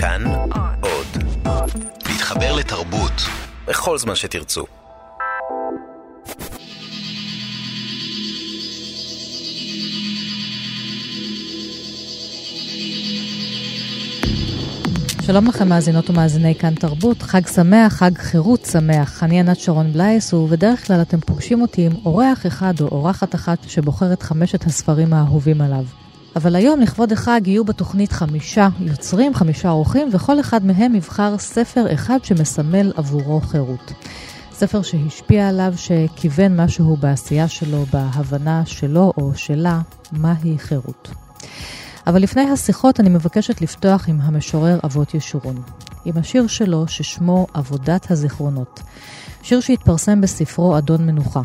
כאן עוד. להתחבר לתרבות בכל זמן שתרצו. שלום לכם מאזינות ומאזיני כאן תרבות, חג שמח, חג חירות שמח. אני ענת שרון בלייס, ובדרך כלל אתם פוגשים אותי עם אורח אחד או אורחת אחת שבוחר את חמשת הספרים האהובים עליו. אבל היום, לכבוד החג, יהיו בתוכנית חמישה יוצרים, חמישה אורחים, וכל אחד מהם יבחר ספר אחד שמסמל עבורו חירות. ספר שהשפיע עליו, שכיוון משהו בעשייה שלו, בהבנה שלו או שלה, מהי חירות. אבל לפני השיחות אני מבקשת לפתוח עם המשורר אבות ישורון, עם השיר שלו ששמו עבודת הזיכרונות. שיר שהתפרסם בספרו אדון מנוחה.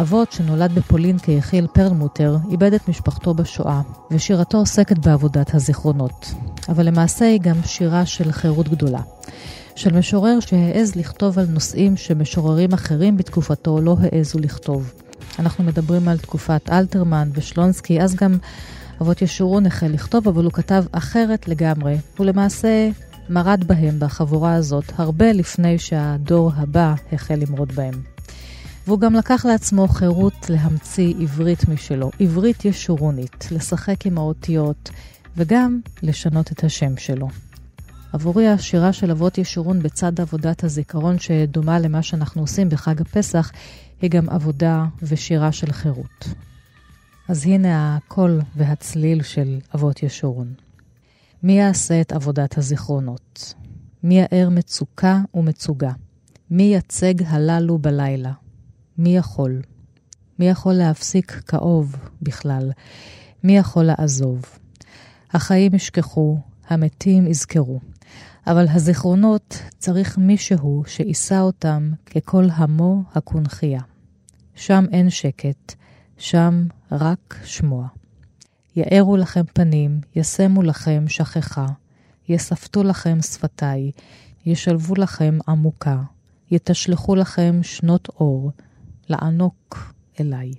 אבות שנולד בפולין כיחיל פרלמוטר, איבד את משפחתו בשואה, ושירתו עוסקת בעבודת הזיכרונות. אבל למעשה היא גם שירה של חירות גדולה. של משורר שהעז לכתוב על נושאים שמשוררים אחרים בתקופתו לא העזו לכתוב. אנחנו מדברים על תקופת אלתרמן ושלונסקי, אז גם אבות ישורון החל לכתוב, אבל הוא כתב אחרת לגמרי. הוא למעשה מרד בהם, בחבורה הזאת, הרבה לפני שהדור הבא החל למרוד בהם. והוא גם לקח לעצמו חירות להמציא עברית משלו, עברית ישורונית, לשחק עם האותיות, וגם לשנות את השם שלו. עבורי השירה של אבות ישורון בצד עבודת הזיכרון שדומה למה שאנחנו עושים בחג הפסח, היא גם עבודה ושירה של חירות. אז הנה הקול והצליל של אבות ישורון. מי יעשה את עבודת הזיכרונות? מי יאר מצוקה ומצוגה? מי יצג הללו בלילה? מי יכול? מי יכול להפסיק כאוב בכלל? מי יכול לעזוב? החיים ישכחו, המתים יזכרו. אבל הזיכרונות צריך מישהו שיישא אותם ככל המו הקונכייה. שם אין שקט, שם רק שמוע. יארו לכם פנים, ישמו לכם שכחה, יספתו לכם שפתיי, ישלבו לכם עמוקה, יתשלחו לכם שנות אור, לענוק אליי.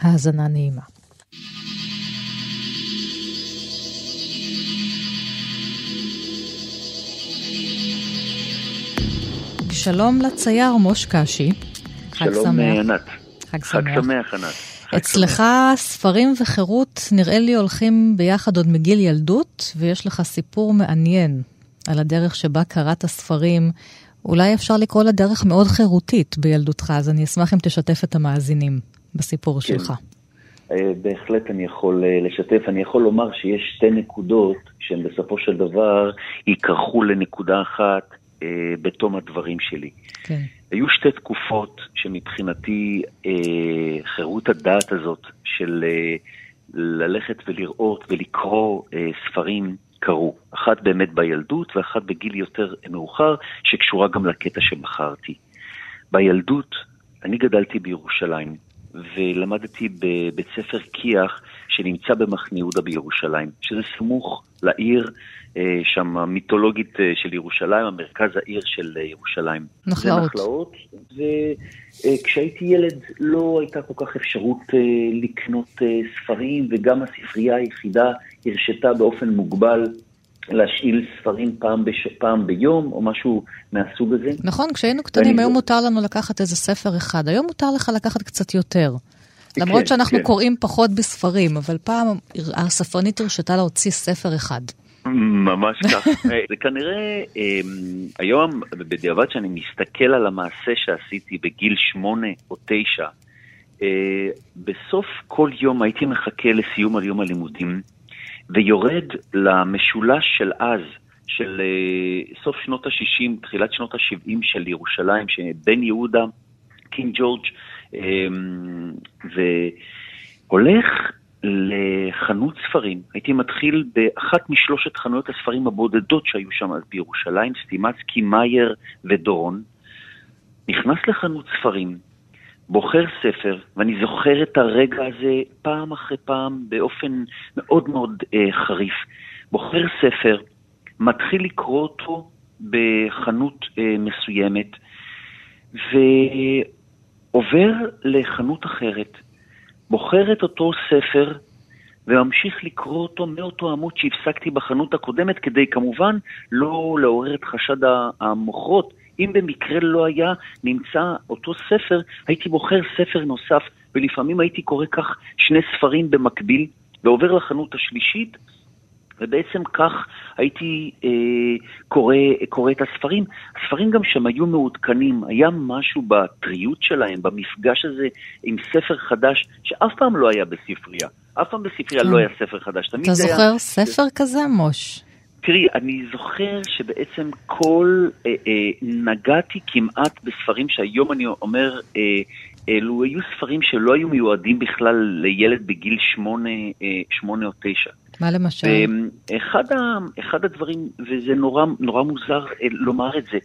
האזנה נעימה. שלום לצייר מוש קשי. שלום ענת. חג שמח. חג שמח ענת. אצלך ספרים וחירות נראה לי הולכים ביחד עוד מגיל ילדות, ויש לך סיפור מעניין על הדרך שבה קראת ספרים. אולי אפשר לקרוא לה דרך מאוד חירותית בילדותך, אז אני אשמח אם תשתף את המאזינים בסיפור כן. שלך. בהחלט אני יכול לשתף. אני יכול לומר שיש שתי נקודות שהן בסופו של דבר ייקרחו לנקודה אחת אה, בתום הדברים שלי. כן. היו שתי תקופות שמבחינתי אה, חירות הדעת הזאת של אה, ללכת ולראות ולקרוא אה, ספרים קרו. אחת באמת בילדות ואחת בגיל יותר מאוחר, שקשורה גם לקטע שבחרתי. בילדות, אני גדלתי בירושלים, ולמדתי בבית ספר כי"ח שנמצא במחנה יהודה בירושלים, שזה סמוך לעיר שם המיתולוגית אה, של ירושלים, המרכז העיר של אה, ירושלים. נחלאות. נחלאות, וכשהייתי ילד לא הייתה כל כך אפשרות לקנות ספרים, וגם הספרייה היחידה הרשתה באופן מוגבל להשאיל ספרים פעם, בש... פעם ביום, או משהו מהסוג הזה. נכון, כשהיינו קטנים היום מותר לנו לקחת איזה ספר אחד, היום מותר לך לקחת קצת יותר. למרות כן, שאנחנו כן. קוראים פחות בספרים, אבל פעם הספרנית הרשתה להוציא ספר אחד. ממש כך. זה כנראה, אמ, היום, בדיעבד שאני מסתכל על המעשה שעשיתי בגיל שמונה או תשע, אה, בסוף כל יום הייתי מחכה לסיום על יום הלימודים, ויורד למשולש של אז, של אה, סוף שנות ה-60, תחילת שנות ה-70 של ירושלים, שבן יהודה, קינג ג'ורג', אמ, והולך לחנות ספרים. הייתי מתחיל באחת משלושת חנויות הספרים הבודדות שהיו שם אז בירושלים, סטימצקי, מאייר ודורון. נכנס לחנות ספרים, בוחר ספר, ואני זוכר את הרגע הזה פעם אחרי פעם באופן מאוד מאוד אה, חריף. בוחר ספר, מתחיל לקרוא אותו בחנות אה, מסוימת, ועובר לחנות אחרת, בוחר את אותו ספר וממשיך לקרוא אותו מאותו עמוד שהפסקתי בחנות הקודמת, כדי כמובן לא לעורר את חשד המוכרות. אם במקרה לא היה נמצא אותו ספר, הייתי בוחר ספר נוסף, ולפעמים הייתי קורא כך שני ספרים במקביל, ועובר לחנות השלישית, ובעצם כך הייתי אה, קורא, קורא את הספרים. הספרים גם שם היו מעודכנים, היה משהו בטריות שלהם, במפגש הזה עם ספר חדש, שאף פעם לא היה בספרייה. אף פעם בספרייה לא כן. היה ספר חדש. אתה זוכר היה... ספר כזה, מוש? תראי, אני זוכר שבעצם כל, אה, אה, נגעתי כמעט בספרים שהיום אני אומר, אה, אלו היו ספרים שלא היו מיועדים בכלל לילד בגיל שמונה, אה, שמונה או תשע. מה למשל? אחד, ה, אחד הדברים, וזה נורא, נורא מוזר אה, לומר את זה,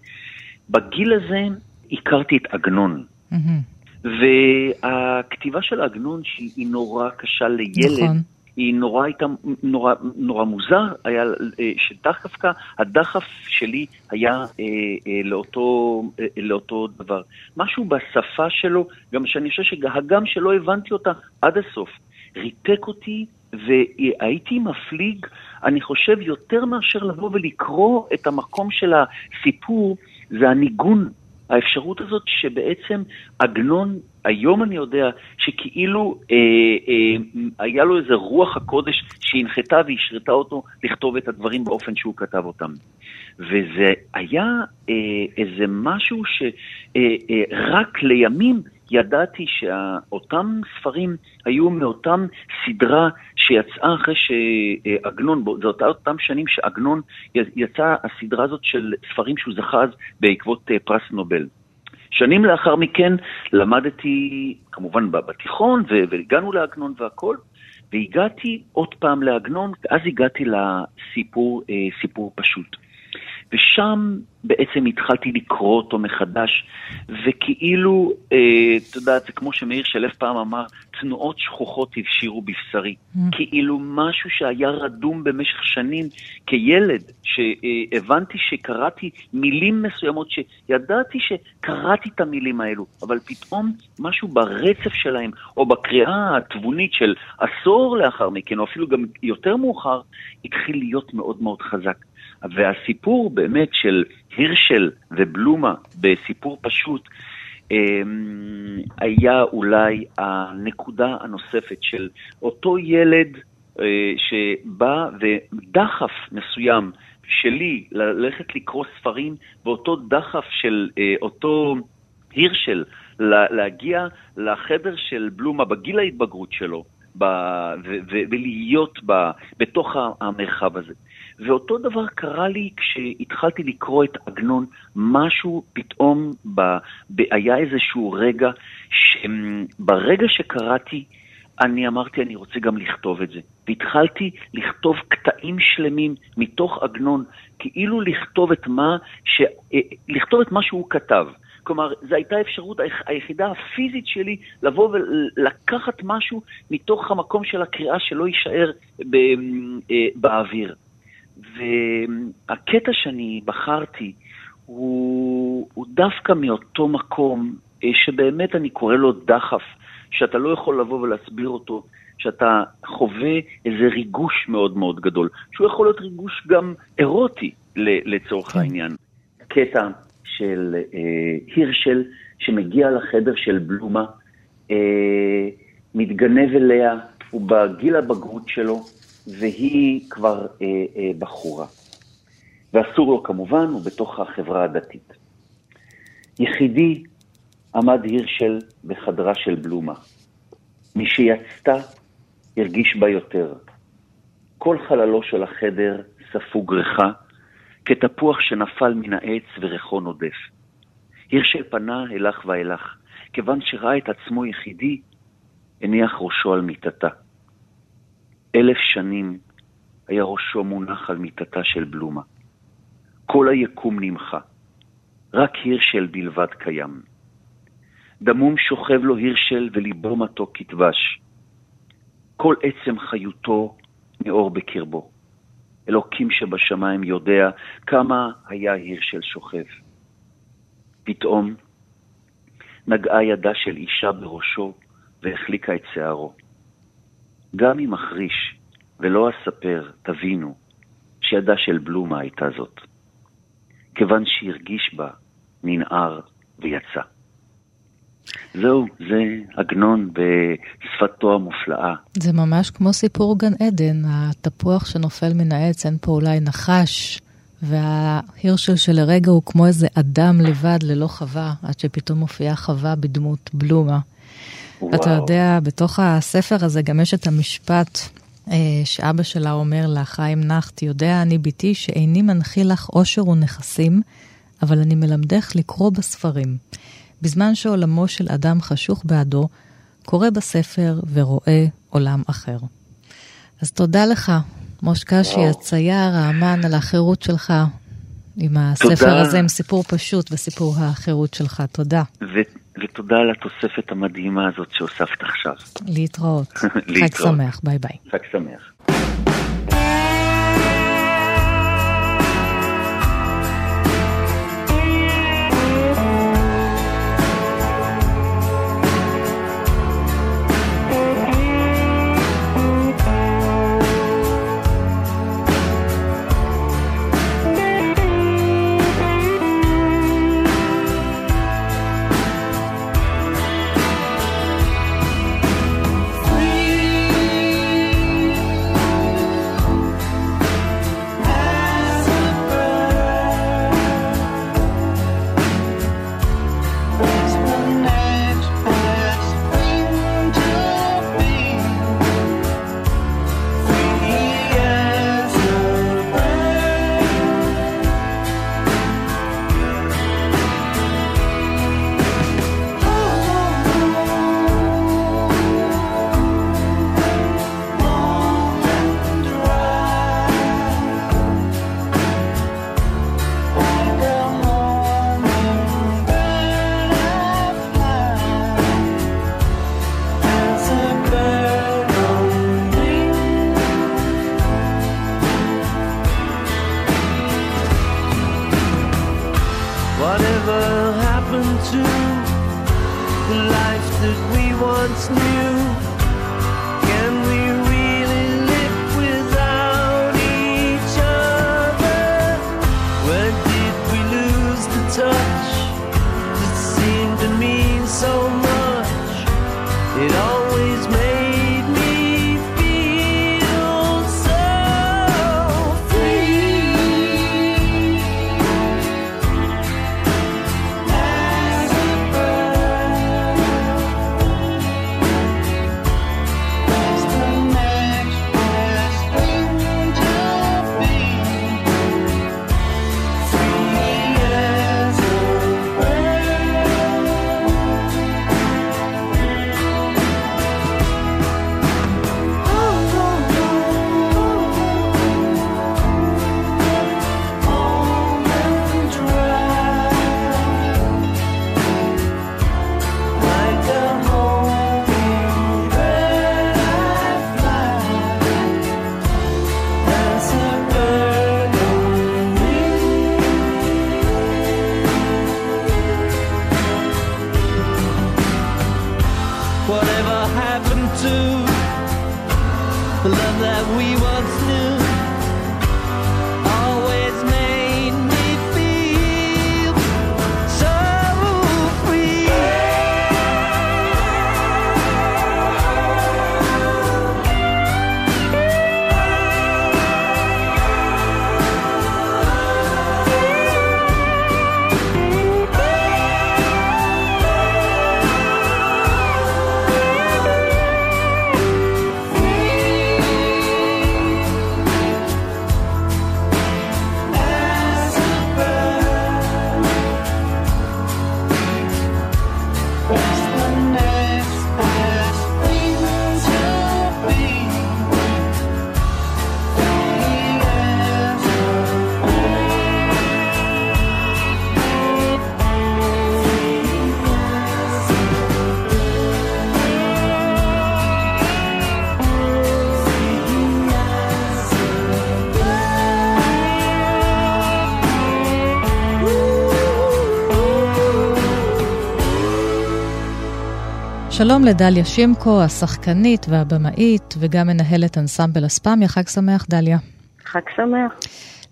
בגיל הזה הכרתי את עגנון. Mm-hmm. והכתיבה של עגנון, שהיא נורא קשה לילד, נכון. היא נורא הייתה, נורא, נורא מוזר, היה אה, שדווקא הדחף שלי היה אה, אה, לאותו, אה, לאותו דבר. משהו בשפה שלו, גם שאני חושב שהגם שלא הבנתי אותה עד הסוף, ריתק אותי והייתי מפליג, אני חושב, יותר מאשר לבוא ולקרוא את המקום של הסיפור, זה הניגון, האפשרות הזאת שבעצם עגנון, היום אני יודע שכאילו אה, אה, היה לו איזה רוח הקודש שהנחתה והשרתה אותו לכתוב את הדברים באופן שהוא כתב אותם. וזה היה אה, איזה משהו שרק אה, אה, לימים ידעתי שאותם ספרים היו מאותם סדרה שיצאה אחרי שעגנון, זה אותה, אותם שנים שעגנון יצאה הסדרה הזאת של ספרים שהוא זכה אז בעקבות אה, פרס נובל. שנים לאחר מכן למדתי, כמובן בתיכון, והגענו לעגנון והכל, והגעתי עוד פעם לעגנון, ואז הגעתי לסיפור אה, סיפור פשוט. ושם בעצם התחלתי לקרוא אותו מחדש, וכאילו, אה, את יודעת, זה כמו שמאיר שלו פעם אמר, תנועות שכוחות הבשירו בבשרי. Mm. כאילו משהו שהיה רדום במשך שנים כילד, שהבנתי שקראתי מילים מסוימות, שידעתי שקראתי את המילים האלו, אבל פתאום משהו ברצף שלהם, או בקריאה התבונית של עשור לאחר מכן, או אפילו גם יותר מאוחר, התחיל להיות מאוד מאוד חזק. והסיפור באמת של הירשל ובלומה בסיפור פשוט, אמ, היה אולי הנקודה הנוספת של אותו ילד אה, שבא ודחף מסוים שלי ללכת לקרוא ספרים, ואותו דחף של אה, אותו הירשל להגיע לחדר של בלומה בגיל ההתבגרות שלו, ולהיות בתוך המרחב הזה. ואותו דבר קרה לי כשהתחלתי לקרוא את עגנון, משהו פתאום, ב, ב, היה איזשהו רגע, שברגע שקראתי, אני אמרתי, אני רוצה גם לכתוב את זה. והתחלתי לכתוב קטעים שלמים מתוך עגנון, כאילו לכתוב את מה, ש... אה, לכתוב את מה שהוא כתב. כלומר, זו הייתה האפשרות היחידה הפיזית שלי לבוא ולקחת משהו מתוך המקום של הקריאה שלא יישאר אה, באוויר. והקטע שאני בחרתי הוא, הוא דווקא מאותו מקום אה, שבאמת אני קורא לו דחף, שאתה לא יכול לבוא ולהסביר אותו, שאתה חווה איזה ריגוש מאוד מאוד גדול, שהוא יכול להיות ריגוש גם אירוטי לצורך כן. העניין. קטע של אה, הירשל שמגיע לחדר של בלומה, אה, מתגנב אליה, הוא בגיל הבגרות שלו, והיא כבר אה, אה, בחורה. ואסור לו כמובן, הוא בתוך החברה הדתית. יחידי עמד הירשל בחדרה של בלומה. מי שיצתה הרגיש בה יותר. כל חללו של החדר ספוג ריחה, כתפוח שנפל מן העץ וריחו נודף. הירשל פנה אלך ואילך, כיוון שראה את עצמו יחידי, הניח ראשו על מיטתה. אלף שנים היה ראשו מונח על מיטתה של בלומה. כל היקום נמחה, רק הירשל בלבד קיים. דמום שוכב לו הירשל וליבו מתוק כתבש. כל עצם חיותו מאור בקרבו. אלוקים שבשמיים יודע כמה היה הירשל שוכב. פתאום נגעה ידה של אישה בראשו והחליקה את שערו. גם אם אחריש ולא אספר, תבינו, שידה של בלומה הייתה זאת. כיוון שהרגיש בה, ננער ויצא. זהו, זה עגנון בשפתו המופלאה. זה ממש כמו סיפור גן עדן, התפוח שנופל מן העץ, אין פה אולי נחש, וההירשל שלרגע הוא כמו איזה אדם לבד ללא חווה, עד שפתאום מופיעה חווה בדמות בלומה. וואו. אתה יודע, בתוך הספר הזה גם יש את המשפט אה, שאבא שלה אומר לה, חיים נחת, יודע אני בתי שאיני מנחיל לך עושר ונכסים, אבל אני מלמדך לקרוא בספרים. בזמן שעולמו של אדם חשוך בעדו, קורא בספר ורואה עולם אחר. אז תודה לך, מוש קשי, הצייר, האמן, על החירות שלך עם הספר תודה. הזה, עם סיפור פשוט וסיפור החירות שלך. תודה. ו- ותודה על התוספת המדהימה הזאת שהוספת עכשיו. להתראות. להתראות. חג שמח, ביי ביי. חג שמח. שלום לדליה שימקו, השחקנית והבמאית וגם מנהלת אנסמבל אספמיה. חג שמח, דליה. חג שמח.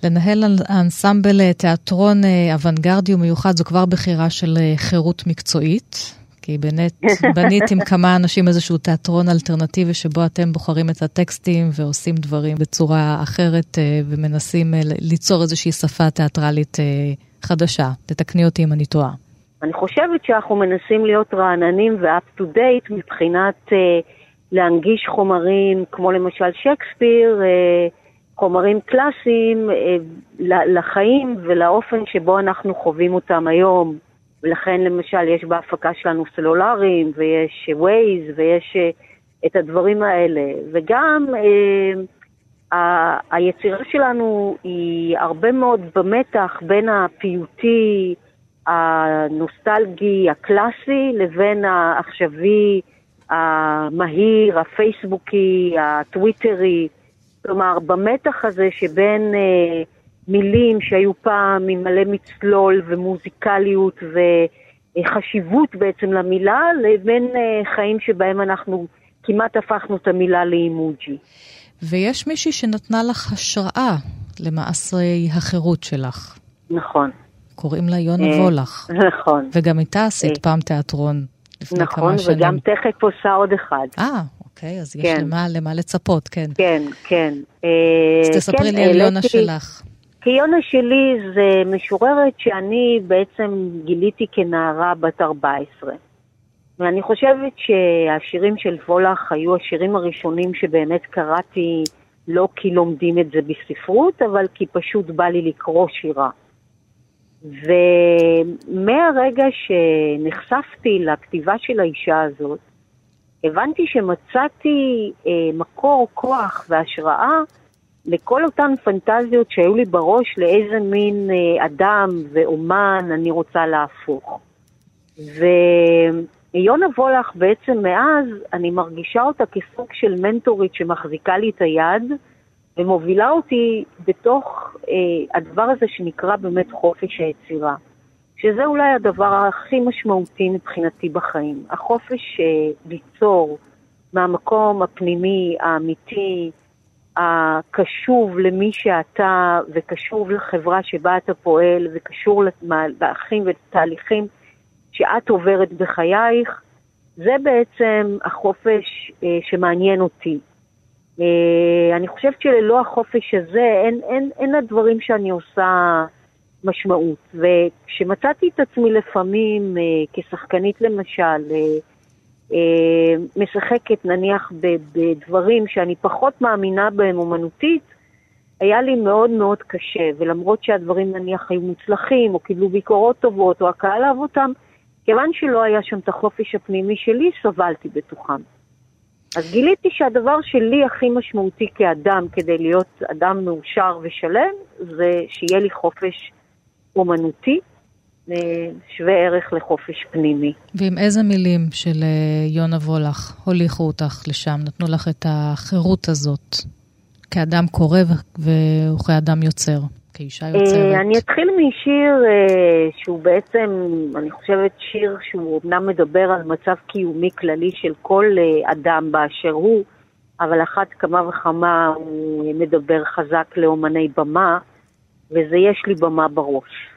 לנהל אנסמבל אה, תיאטרון אה, אוונגרדי ומיוחד זו כבר בחירה של אה, חירות מקצועית. כי באמת בנית עם כמה אנשים איזשהו תיאטרון אלטרנטיבי שבו אתם בוחרים את הטקסטים ועושים דברים בצורה אחרת ומנסים ליצור איזושהי שפה תיאטרלית חדשה. תתקני אותי אם אני טועה. אני חושבת שאנחנו מנסים להיות רעננים ו-up to date מבחינת uh, להנגיש חומרים כמו למשל שייקספיר, uh, חומרים קלאסיים uh, לחיים ולאופן שבו אנחנו חווים אותם היום. ולכן למשל יש בהפקה שלנו סלולריים ויש ווייז ויש uh, את הדברים האלה. וגם uh, ה- היצירה שלנו היא הרבה מאוד במתח בין הפיוטי, הנוסטלגי הקלאסי לבין העכשווי המהיר, הפייסבוקי, הטוויטרי. כלומר, במתח הזה שבין אה, מילים שהיו פעם עם מלא מצלול ומוזיקליות וחשיבות בעצם למילה, לבין אה, חיים שבהם אנחנו כמעט הפכנו את המילה לאימוג'י. ויש מישהי שנתנה לך השראה למעשי החירות שלך. נכון. קוראים לה יונה אה, וולך. נכון. וגם איתה עשית אה. פעם תיאטרון לפני נכון, כמה שנים. נכון, וגם תכף עושה עוד אחד. אה, אוקיי, אז יש כן. למה, למה לצפות, כן. כן, כן. אז אה, תספרי כן, לי על יונה שלך. כי יונה שלי זה משוררת שאני בעצם גיליתי כנערה בת 14. ואני חושבת שהשירים של וולך היו השירים הראשונים שבאמת קראתי לא כי לומדים את זה בספרות, אבל כי פשוט בא לי לקרוא שירה. ומהרגע שנחשפתי לכתיבה של האישה הזאת, הבנתי שמצאתי אה, מקור כוח והשראה לכל אותן פנטזיות שהיו לי בראש לאיזה מין אה, אדם ואומן אני רוצה להפוך. ויונה וולך בעצם מאז, אני מרגישה אותה כסוג של מנטורית שמחזיקה לי את היד, ומובילה אותי בתוך אה, הדבר הזה שנקרא באמת חופש היצירה, שזה אולי הדבר הכי משמעותי מבחינתי בחיים. החופש אה, ליצור מהמקום הפנימי, האמיתי, הקשוב למי שאתה וקשוב לחברה שבה אתה פועל וקשור למהלכים ולתהליכים שאת עוברת בחייך, זה בעצם החופש אה, שמעניין אותי. אה, אני חושבת שללא החופש הזה אין, אין, אין לדברים שאני עושה משמעות. וכשמצאתי את עצמי לפעמים אה, כשחקנית למשל, אה, משחקת נניח בדברים שאני פחות מאמינה בהם אומנותית, היה לי מאוד מאוד קשה, ולמרות שהדברים נניח היו מוצלחים, או קיבלו ביקורות טובות, או הקהל אהב אותם, כיוון שלא היה שם את החופש הפנימי שלי, סבלתי בתוכם. אז גיליתי שהדבר שלי הכי משמעותי כאדם, כדי להיות אדם מאושר ושלם, זה שיהיה לי חופש אומנותי, אה, שווה ערך לחופש פנימי. ועם איזה מילים של אה, יונה וולך הוליכו אותך לשם, נתנו לך את החירות הזאת, כאדם קורא וכאדם יוצר? כאישה אה, יוצרת? אני אתחיל משיר אה, שהוא בעצם, אני חושבת שיר שהוא אמנם מדבר על מצב קיומי כללי של כל אה, אדם באשר הוא, אבל אחת כמה וכמה הוא מדבר חזק לאומני במה, וזה יש לי במה בראש.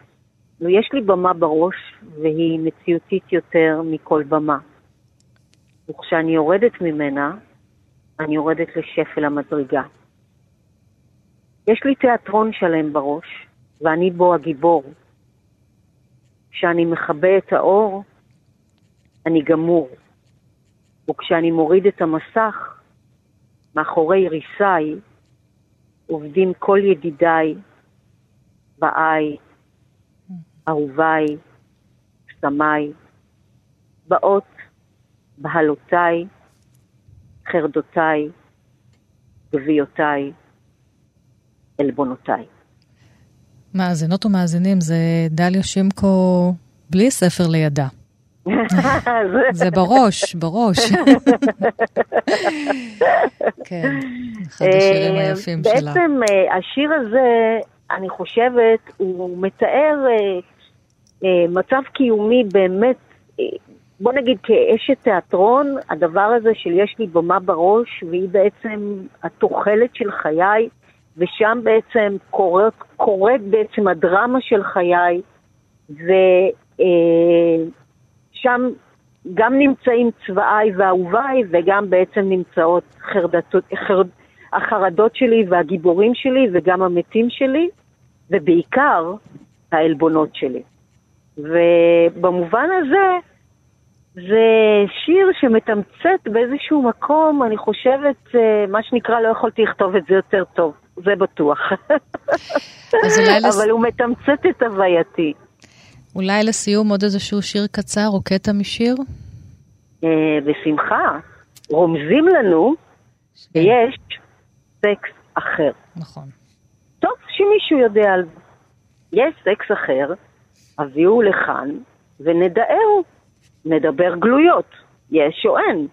יש לי במה בראש, והיא מציאותית יותר מכל במה. וכשאני יורדת ממנה, אני יורדת לשפל המדרגה. יש לי תיאטרון שלם בראש, ואני בו הגיבור. כשאני מכבה את האור, אני גמור. וכשאני מוריד את המסך, מאחורי ריסי עובדים כל ידידיי, באי, אהוביי, סמיי, באות, בהלותיי, חרדותיי, גביעותיי, עלבונותיי. מאזינות ומאזינים, זה דליה שימקו בלי ספר לידה. זה בראש, בראש. כן, אחד השירים אה, היפים שלה. בעצם אה, השיר הזה, אני חושבת, הוא מתאר אה, מצב קיומי באמת בוא נגיד כאשת תיאטרון, הדבר הזה של יש לי במה בראש, והיא בעצם התוחלת של חיי, ושם בעצם קורית, קורית בעצם הדרמה של חיי, ושם אה, גם נמצאים צבאיי ואהוביי, וגם בעצם נמצאות חרדתות, חרד, החרדות שלי והגיבורים שלי, וגם המתים שלי, ובעיקר העלבונות שלי. ובמובן הזה, זה שיר שמתמצת באיזשהו מקום, אני חושבת, אה, מה שנקרא, לא יכולתי לכתוב את זה יותר טוב, זה בטוח. אבל הוא מתמצת את הווייתי. אולי לסיום עוד איזשהו שיר קצר או קטע משיר? אה, בשמחה. רומזים לנו שיש סקס אחר. נכון. טוב, שמישהו יודע על זה. יש סקס אחר, הביאו לכאן ונדאהו. נדבר גלויות, יש או אין,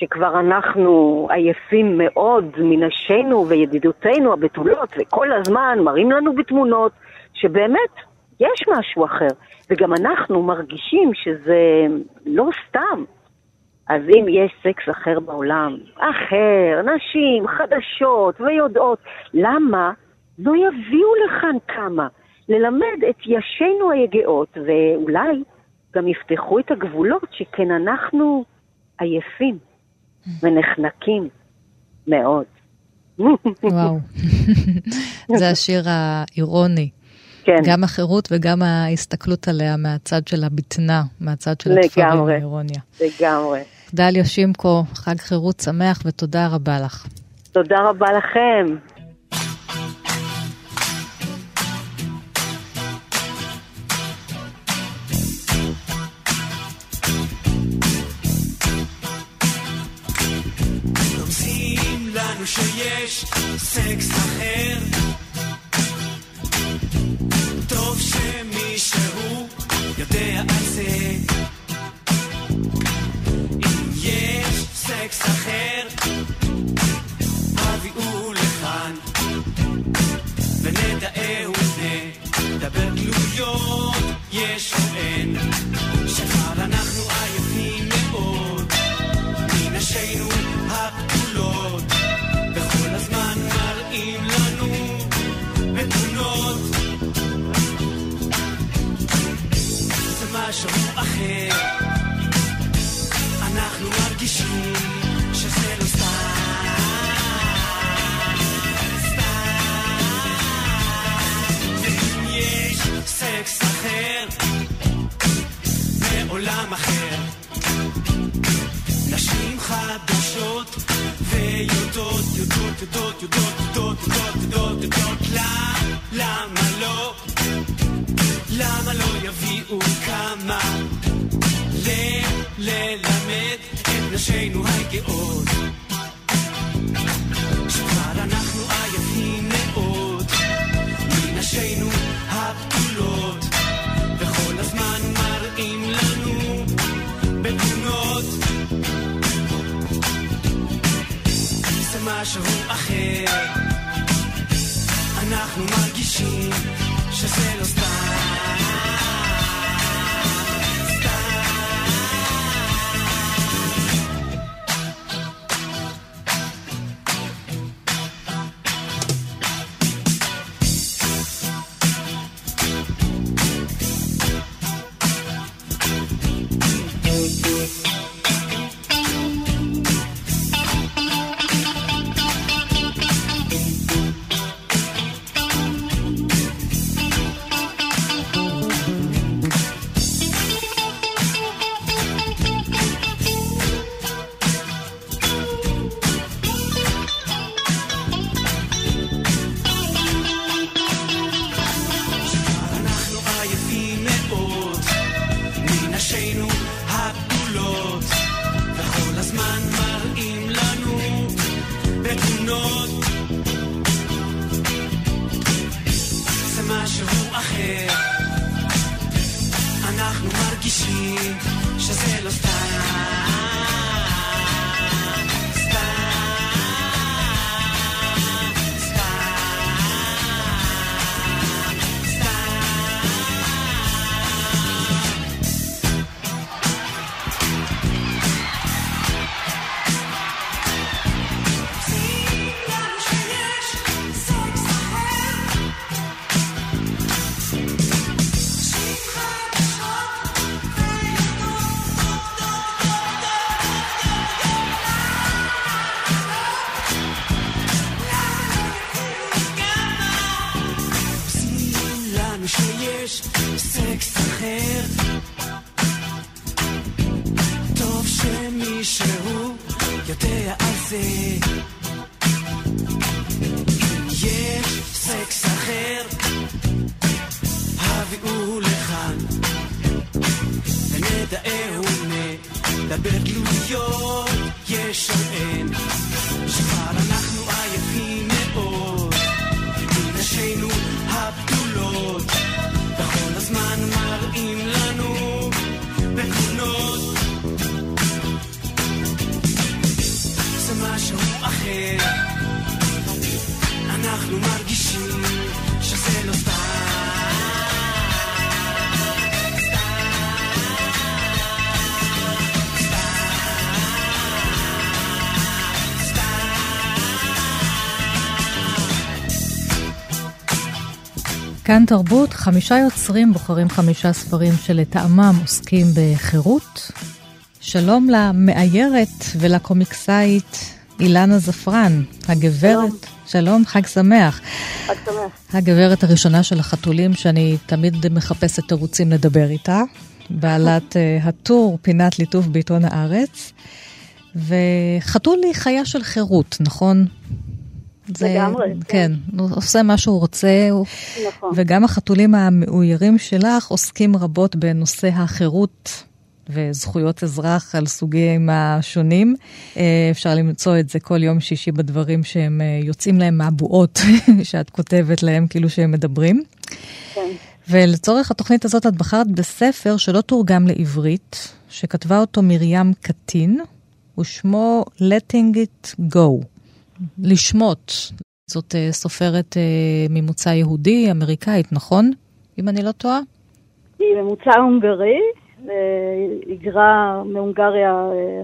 שכבר אנחנו עייפים מאוד מנשינו וידידותינו הבתולות, וכל הזמן מראים לנו בתמונות שבאמת יש משהו אחר, וגם אנחנו מרגישים שזה לא סתם. אז אם יש סקס אחר בעולם, אחר, נשים חדשות ויודעות, למה לא יביאו לכאן כמה? ללמד את ישינו היגעות, ואולי גם יפתחו את הגבולות, שכן אנחנו עייפים ונחנקים מאוד. וואו, זה השיר האירוני. כן. גם החירות וגם ההסתכלות עליה מהצד של הבטנה, מהצד של התפרים האירוניה. לגמרי. דליה שימקו, חג חירות שמח ותודה רבה לך. תודה רבה לכם. סקס אחר. טוב שמישהו יודע על זה. אם יש סקס אחר, הביאו לכאן, ונדאהו נדבר גלויות, אחר, מעולם אחר. נשים חדשות ויודעות, יודעות, יודעות, יודעות, יודעות, יודעות, יודעות, יודעות, למה לא? למה לא יביאו כמה ללמד את נשינו הגאות שכבר אנחנו עייפים מאוד מנשינו כאן תרבות, חמישה יוצרים בוחרים חמישה ספרים שלטעמם עוסקים בחירות. שלום למאיירת ולקומיקסאית אילנה זפרן, הגברת, שלום, שלום חג שמח. חג שמח. הגברת הראשונה של החתולים שאני תמיד מחפשת תירוצים לדבר איתה, בעלת uh, הטור פינת ליטוף בעיתון הארץ. וחתול היא חיה של חירות, נכון? זה, לגמרי. כן, הוא עושה מה שהוא רוצה. נכון. וגם החתולים המאוירים שלך עוסקים רבות בנושא החירות וזכויות אזרח על סוגים השונים. אפשר למצוא את זה כל יום שישי בדברים שהם יוצאים להם מהבועות שאת כותבת להם, כאילו שהם מדברים. כן. ולצורך התוכנית הזאת את בחרת בספר שלא תורגם לעברית, שכתבה אותו מרים קטין, ושמו Letting It Go. לשמוט. זאת uh, סופרת uh, ממוצא יהודי, אמריקאית, נכון? אם אני לא טועה? היא ממוצא הונגרי, היגרה מהונגריה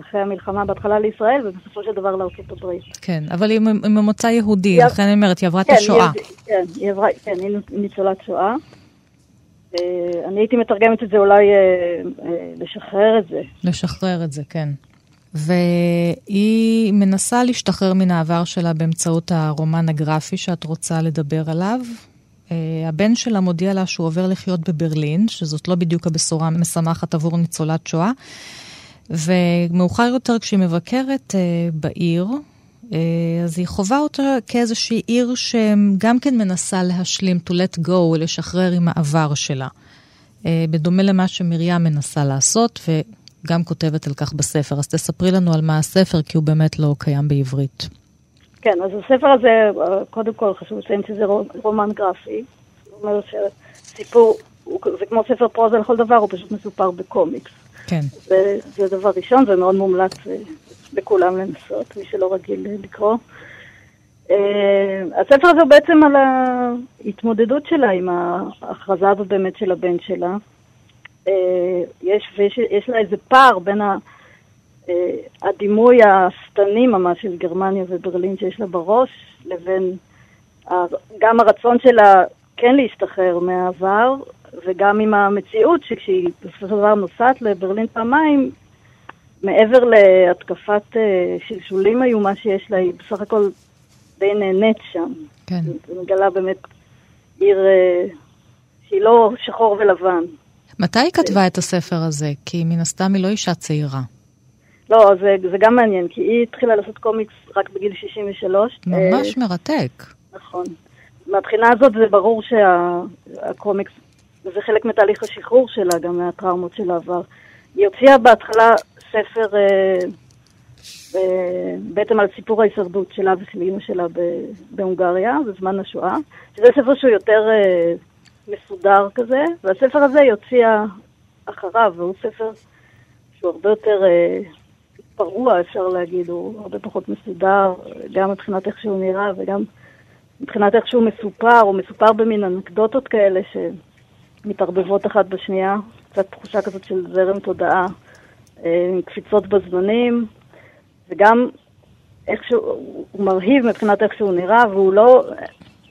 אחרי המלחמה בהתחלה לישראל, ובסופו של דבר לארצות הברית. כן, אבל היא ממוצא יהודי, לכן אני אומרת, היא עברה את השואה. כן, היא עברה, כן, היא ניצולת שואה. אני הייתי מתרגמת את זה אולי לשחרר את זה. לשחרר את זה, כן. והיא מנסה להשתחרר מן העבר שלה באמצעות הרומן הגרפי שאת רוצה לדבר עליו. Uh, הבן שלה מודיע לה שהוא עובר לחיות בברלין, שזאת לא בדיוק הבשורה המשמחת עבור ניצולת שואה. ומאוחר יותר כשהיא מבקרת uh, בעיר, uh, אז היא חווה אותה כאיזושהי עיר שגם כן מנסה להשלים, to let go, לשחרר עם העבר שלה. Uh, בדומה למה שמרים מנסה לעשות, ו... גם כותבת על כך בספר, אז תספרי לנו על מה הספר, כי הוא באמת לא קיים בעברית. כן, אז הספר הזה, קודם כל חשוב לציין שזה רומן גרפי. זאת אומרת שסיפור, זה כמו ספר פרוזה לכל דבר, הוא פשוט מסופר בקומיקס. כן. זה, זה דבר ראשון, זה מאוד מומלץ לכולם לנסות, מי שלא רגיל לקרוא. הספר הזה בעצם על ההתמודדות שלה עם ההכרזה הזאת באמת של הבן שלה. יש, ויש, יש לה איזה פער בין ה, הדימוי השטני ממש של גרמניה וברלין שיש לה בראש, לבין גם הרצון שלה כן להשתחרר מהעבר, וגם עם המציאות שכשהיא בסופו של דבר נוסעת לברלין פעמיים, מעבר להתקפת שלשולים איומה שיש לה, היא בסך הכל די נהנית שם. כן. היא מגלה באמת עיר שהיא לא שחור ולבן. מתי היא כתבה את הספר הזה? כי מן הסתם היא לא אישה צעירה. לא, זה, זה גם מעניין, כי היא התחילה לעשות קומיקס רק בגיל 63. ממש מרתק. נכון. מהבחינה הזאת זה ברור שהקומיקס, זה חלק מתהליך השחרור שלה, גם מהטראומות של העבר. היא הוציאה בהתחלה ספר אה, אה, בעצם על סיפור ההישרדות שלה ושל אימא שלה בהונגריה, בזמן השואה, שזה ספר שהוא יותר... אה, מסודר כזה, והספר הזה יוציע אחריו, והוא ספר שהוא הרבה יותר אה, פרוע, אפשר להגיד, הוא הרבה פחות מסודר, גם מבחינת איך שהוא נראה וגם מבחינת איך שהוא מסופר, הוא מסופר במין אנקדוטות כאלה שמתערבבות אחת בשנייה, קצת תחושה כזאת של זרם תודעה, אה, עם קפיצות בזמנים, וגם איכשהו, הוא מרהיב מבחינת איך שהוא נראה, והוא לא,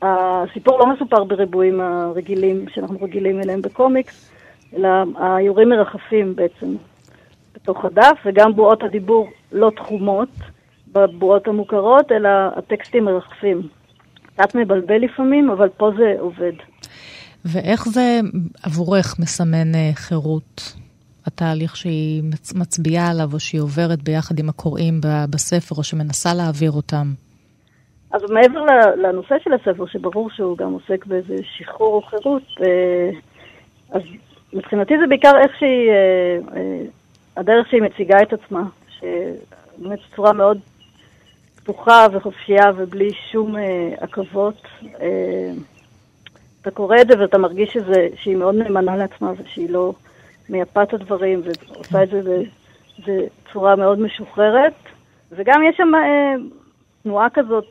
הסיפור לא מסופר בריבועים הרגילים שאנחנו רגילים אליהם בקומיקס, אלא האיורים מרחפים בעצם בתוך הדף, וגם בועות הדיבור לא תחומות בבועות המוכרות, אלא הטקסטים מרחפים. קצת מבלבל לפעמים, אבל פה זה עובד. ואיך זה עבורך מסמן חירות? התהליך שהיא מצ- מצביעה עליו, או שהיא עוברת ביחד עם הקוראים בספר, או שמנסה להעביר אותם? אז מעבר לנושא של הספר, שברור שהוא גם עוסק באיזה שחרור או חירות, אה, אז מבחינתי זה בעיקר איך שהיא, אה, אה, הדרך שהיא מציגה את עצמה, שבאמת בצורה מאוד פתוחה וחופשייה ובלי שום עכבות. אתה קורא את זה ואתה מרגיש שזה, שהיא מאוד נאמנה לעצמה ושהיא לא מייפה את הדברים ועושה את זה בצורה מאוד משוחררת. וגם יש שם תנועה כזאת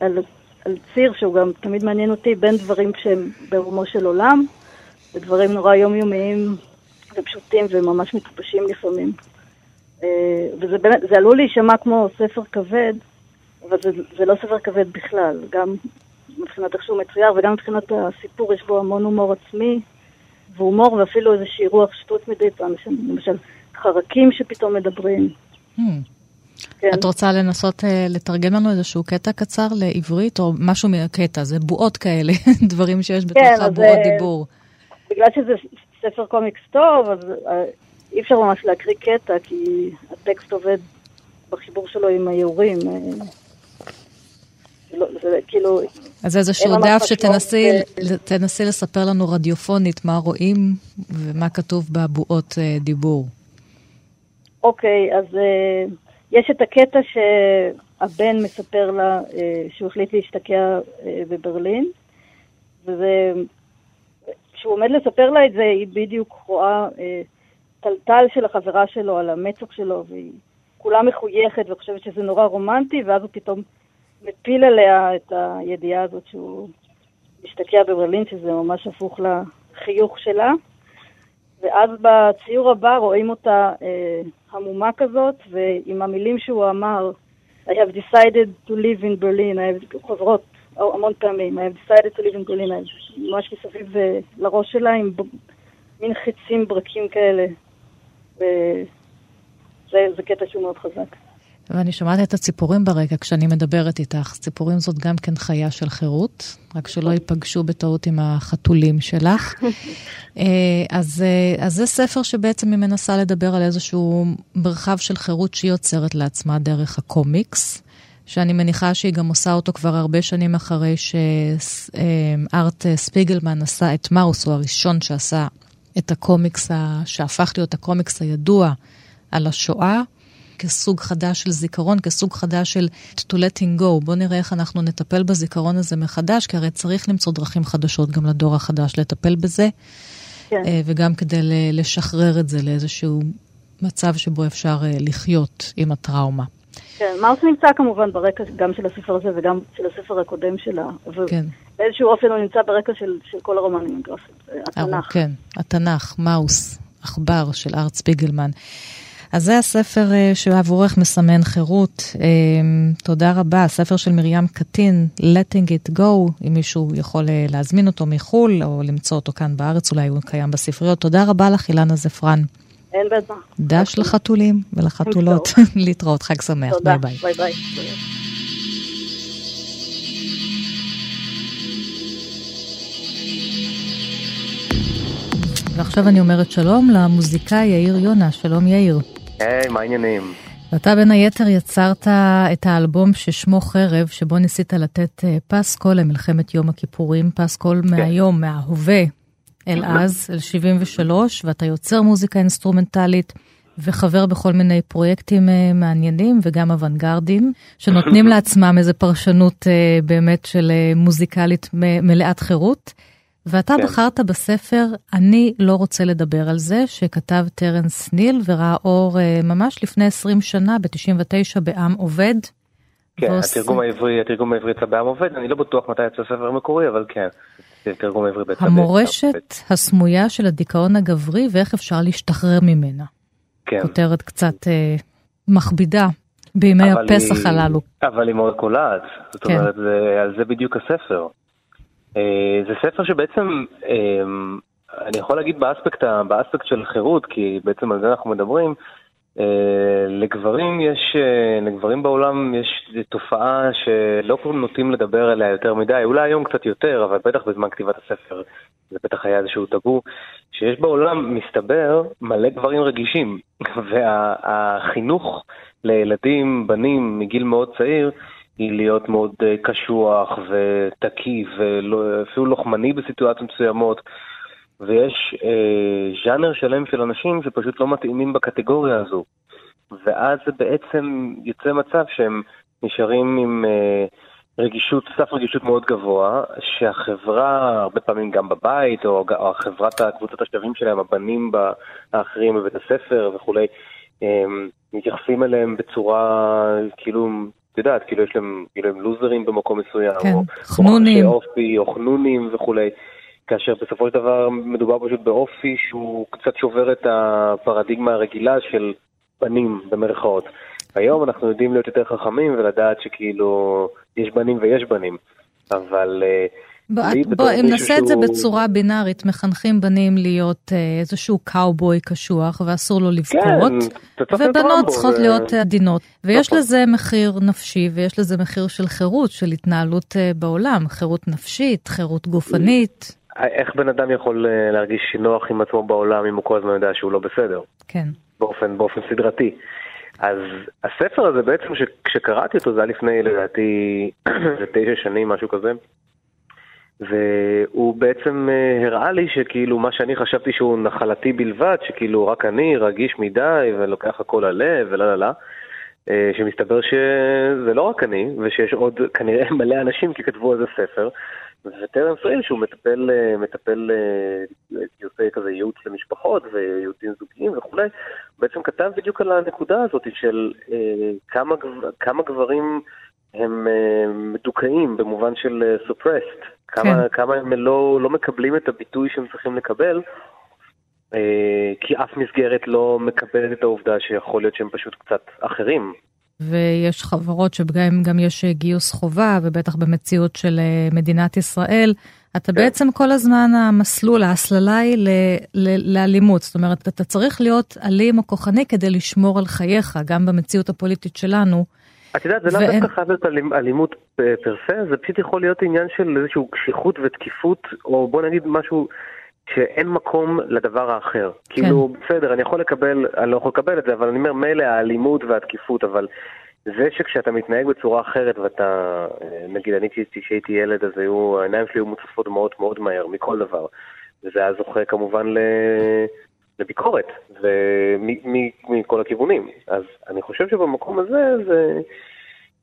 על, על ציר שהוא גם תמיד מעניין אותי בין דברים שהם ברומו של עולם ודברים נורא יומיומיים ופשוטים וממש מטופשים לפעמים. אה, וזה באמת, זה עלול להישמע כמו ספר כבד, אבל זה, זה לא ספר כבד בכלל, גם מבחינת איך שהוא מצויר וגם מבחינת הסיפור יש בו המון הומור עצמי והומור ואפילו איזושהי רוח שטות מדי פעם, למשל חרקים שפתאום מדברים. Hmm. כן. את רוצה לנסות אה, לתרגם לנו איזשהו קטע קצר לעברית, או משהו מהקטע, זה בועות כאלה, דברים שיש בתוך כן, אז, הבועות אה, דיבור. בגלל שזה ספר קומיקס טוב, אז אה, אי אפשר ממש להקריא קטע, כי הטקסט עובד בחיבור שלו עם האיורים. זה לא- זה כאילו, אז איזשהו דף שתנסי תנסי לספר לנו רדיופונית מה רואים ומה כתוב בבועות אה, דיבור. אוקיי, אז אה, יש את הקטע שהבן מספר לה אה, שהוא החליט להשתקע אה, בברלין, וזה... כשהוא עומד לספר לה את זה, היא בדיוק רואה אה, טלטל של החברה שלו על המצח שלו, והיא כולה מחויכת וחושבת שזה נורא רומנטי, ואז הוא פתאום מפיל עליה את הידיעה הזאת שהוא משתקע בברלין, שזה ממש הפוך לחיוך שלה. ואז בציור הבא רואים אותה אה, המומה כזאת, ועם המילים שהוא אמר, I have decided to live in Berlin, have, חוזרות המון פעמים, I have decided to live in Berlin, have, ממש מסביב אה, לראש שלה עם ב, מין חצים ברקים כאלה. וזה זה קטע שהוא מאוד חזק. ואני שומעת את הציפורים ברקע כשאני מדברת איתך. ציפורים זאת גם כן חיה של חירות, רק שלא ייפגשו בטעות עם החתולים שלך. אה, אז, אה, אז זה ספר שבעצם היא מנסה לדבר על איזשהו מרחב של חירות שהיא יוצרת לעצמה דרך הקומיקס. שאני מניחה שהיא גם עושה אותו כבר הרבה שנים אחרי שארט ספיגלמן עשה את מאוס, הוא הראשון שעשה את הקומיקס, ה... שהפך להיות הקומיקס הידוע על השואה, כסוג חדש של זיכרון, כסוג חדש של to letting go. בואו נראה איך אנחנו נטפל בזיכרון הזה מחדש, כי הרי צריך למצוא דרכים חדשות גם לדור החדש לטפל בזה, כן. אה, וגם כדי לשחרר את זה לאיזשהו מצב שבו אפשר אה, לחיות עם הטראומה. כן, מאוס נמצא כמובן ברקע גם של הספר הזה וגם של הספר הקודם שלה. כן. ובאיזשהו אופן הוא נמצא ברקע של, של כל הרומנים הגרפיים, זה התנ"ך. אה, כן, התנ"ך, מאוס, עכבר של ארט ספיגלמן. אז זה הספר אה, שעבורך מסמן חירות. אה, תודה רבה. הספר של מרים קטין, Letting It Go, אם מישהו יכול אה, להזמין אותו מחו"ל או למצוא אותו כאן בארץ, אולי הוא קיים בספריות. תודה רבה לך, אילנה זפרן. אין מה. דש לחתולים ולחתולות. להתראות, חג שמח. תודה, ביי ביי. ביי ביי. ועכשיו אני אומרת שלום למוזיקאי יאיר יונה. שלום יאיר. היי, מה העניינים? ואתה בין היתר יצרת את האלבום ששמו חרב, שבו ניסית לתת אה, פסקול למלחמת יום הכיפורים, פסקול מהיום, מההווה, אל אז, אל 73, ואתה יוצר מוזיקה אינסטרומנטלית וחבר בכל מיני פרויקטים אה, מעניינים וגם אוונגרדים, שנותנים לעצמם איזו פרשנות אה, באמת של מוזיקלית מלאת חירות. ואתה כן. בחרת בספר "אני לא רוצה לדבר על זה", שכתב טרנס ניל וראה אור אה, ממש לפני 20 שנה, ב-99, בעם עובד. כן, ועושה- התרגום העברי, התרגום העברי יצא בעם עובד, אני לא בטוח מתי יצא הספר המקורי, אבל כן, זה תרגום העברי בעצם. המורשת הסמויה של הדיכאון הגברי ואיך אפשר להשתחרר ממנה. כן. כותרת קצת אה, מכבידה בימי הפסח היא- הללו. אבל היא מאוד קולעת, זאת כן. אומרת, זה- על זה בדיוק הספר. אה, זה ספר שבעצם, אה, אני יכול להגיד באספקט, באספקט של חירות, כי בעצם על זה אנחנו מדברים, אה, לגברים יש, לגברים בעולם יש תופעה שלא נוטים לדבר עליה יותר מדי, אולי היום קצת יותר, אבל בטח בזמן כתיבת הספר זה בטח היה איזשהו טאבו, שיש בעולם, מסתבר, מלא גברים רגישים, והחינוך לילדים, בנים, מגיל מאוד צעיר, היא להיות מאוד אה, קשוח ותקיף, ואפילו לוחמני בסיטואציות מסוימות. ויש אה, ז'אנר שלם של אנשים שפשוט לא מתאימים בקטגוריה הזו. ואז זה בעצם יוצא מצב שהם נשארים עם אה, רגישות, סף רגישות מאוד גבוה, שהחברה, הרבה פעמים גם בבית, או, או החברת הקבוצת השווים שלהם, הבנים האחרים בבית הספר וכולי, אה, מתייחסים אליהם בצורה, כאילו, את יודעת, כאילו יש להם, כאילו הם לוזרים במקום מסוים, כן, או חנונים. או אופי, או חנונים וכולי. כאשר בסופו של דבר מדובר פשוט באופי שהוא קצת שובר את הפרדיגמה הרגילה של בנים, במרכאות. היום אנחנו יודעים להיות יותר חכמים ולדעת שכאילו יש בנים ויש בנים, אבל... אה, בוא, לי בוא אם נעשה את זה שהוא- בצורה בינארית, מחנכים בנים להיות אה, איזשהו קאובוי קשוח ואסור לו לבכות, להיות ובנות צריכות ו- להיות עדינות. ויש נכון. לזה מחיר נפשי ויש לזה מחיר של חירות, של התנהלות אה, בעולם, חירות נפשית, חירות גופנית, איך בן אדם יכול אה, להרגיש נוח עם עצמו בעולם אם הוא כל הזמן יודע שהוא לא בסדר? כן. באופן, באופן סדרתי. אז הספר הזה בעצם, ש- כשקראתי אותו, זה היה לפני לדעתי תשע שנים, משהו כזה, והוא בעצם אה, הראה לי שכאילו מה שאני חשבתי שהוא נחלתי בלבד, שכאילו רק אני רגיש מדי ולוקח הכל ללב ולא לא לא, אה, שמסתבר שזה לא רק אני, ושיש עוד כנראה מלא אנשים כי כתבו על זה ספר, וטרנס רייל שהוא מטפל, אה, מטפל, עושה כזה ייעוץ למשפחות וייעוצים זוגיים וכולי, בעצם כתב בדיוק על הנקודה הזאת של כמה, כמה גברים הם מדוכאים במובן של suppressed, כמה, כן. כמה הם לא, לא מקבלים את הביטוי שהם צריכים לקבל, אה, כי אף מסגרת לא מקבלת את העובדה שיכול להיות שהם פשוט קצת אחרים. ויש חברות שבהם גם יש גיוס חובה, ובטח במציאות של אה, מדינת ישראל, אתה כן. בעצם כל הזמן המסלול, ההסללה היא ל, ל, לאלימות. זאת אומרת, אתה צריך להיות אלים או כוחני כדי לשמור על חייך, גם במציאות הפוליטית שלנו. את יודעת, זה לאו ואין- דווקא חייב להיות אלימ- אלימות פ- פר סה, זה פשוט יכול להיות עניין של איזושהי קשיחות ותקיפות, או בוא נגיד משהו שאין מקום לדבר האחר. כן. כאילו, בסדר, אני יכול לקבל, אני לא יכול לקבל את זה, אבל אני אומר, מילא האלימות והתקיפות, אבל זה שכשאתה מתנהג בצורה אחרת ואתה, אה, נגיד, אני כשהייתי ילד, אז היו, העיניים שלי היו מוצפות מאוד מאוד מהר, מכל דבר. וזה היה זוכה כמובן ל... לביקורת, ומ- מ- מכל הכיוונים. אז אני חושב שבמקום הזה, זה...